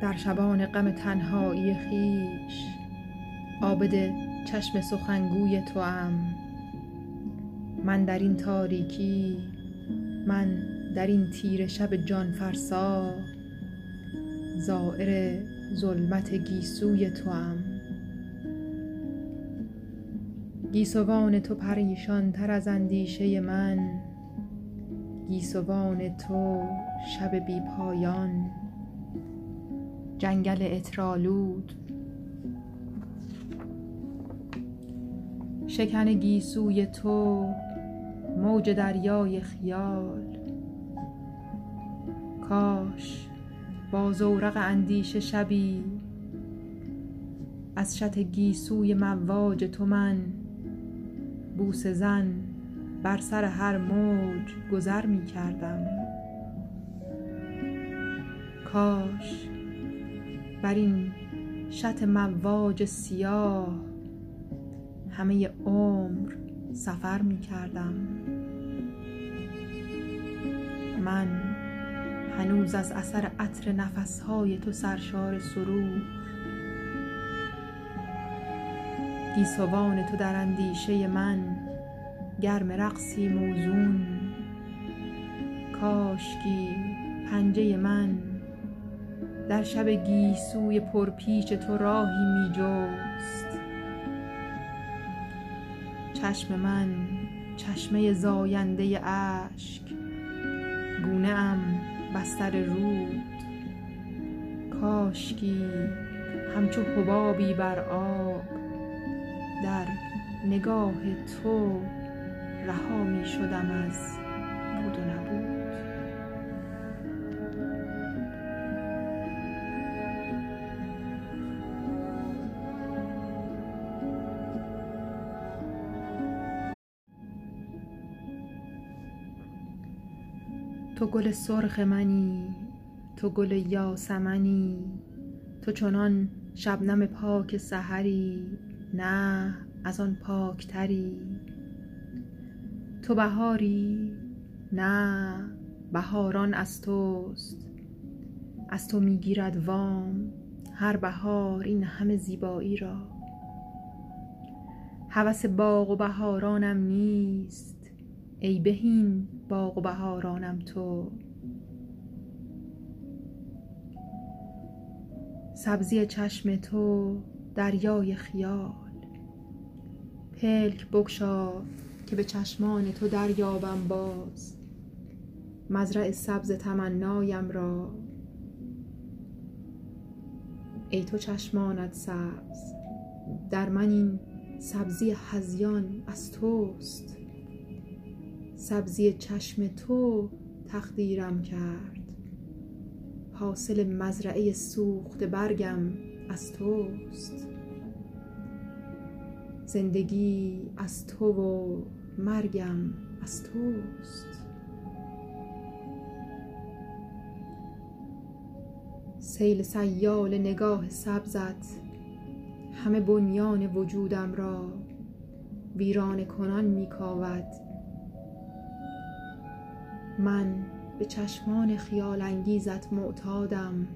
در شبان غم تنهایی خویش عابد چشم سخنگوی توام. من در این تاریکی من در این تیره شب جان فرسا زایر ظلمت گیسوی توام. گیسوان تو پریشان تر از اندیشه من گیسوان تو شب بی پایان. جنگل عطرآلود شکن گیسوی تو موج دریای خیال. کاش با زورق اندیشه شبی از شط گیسوی مواج تو من بوسه زن بر سر هر موج گذر می کردم. کاش بر این شط مواج سیاه همه عمر سفر می کردم من هنوز از اثر عطر نفس های تو سرشار سرود گیسوان تو در اندیشه من گرم رقصی موزون. کاشکی پنجه من در شب گیسوی پرپیچ تو راهی می جست چشم من چشمه زاینده اشک گونه ام بستر رود. کاشکی همچو حبابی بر آب در نگاه تو رها می شدم از بود و نبود. تو گل سرخ منی تو گل یاسمنی تو چنان شبنم پاک سحری نه از آن پاک تری تو بهاری نه بهاران از توست از تو می گیرد وام هر بهار این همه زیبایی را. هوس باغ و بهارانم نیست ای بهین باغ و بهارانم تو. سبزی چشم تو دریای خیال. پلک بگشا که به چشمان تو دریابم باز. مزرع سبز تمنایم را. ای تو چشمانت سبز در من این سبزی هذیان از توست. سبزی چشم تو تقدیرم کرد. حاصل مزرعه سوخته برگم از توست. زندگی از تو و مرگم از توست. سیل سیال نگاه سبزت همه بنیان وجودم را ویرانه کنان می کاود. من به چشمان خیال انگیزت معتادم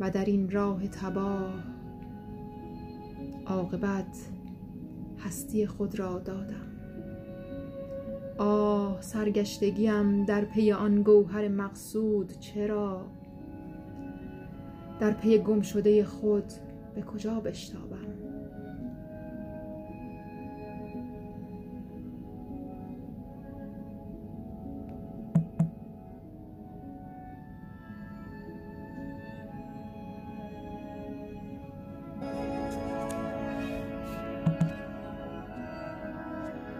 و در این راه تباه عاقبت هستی خود را دادم. آه سرگشتگیم در پی آن گوهر مقصود چرا؟ در پی گم شده خود به کجا بشتابم؟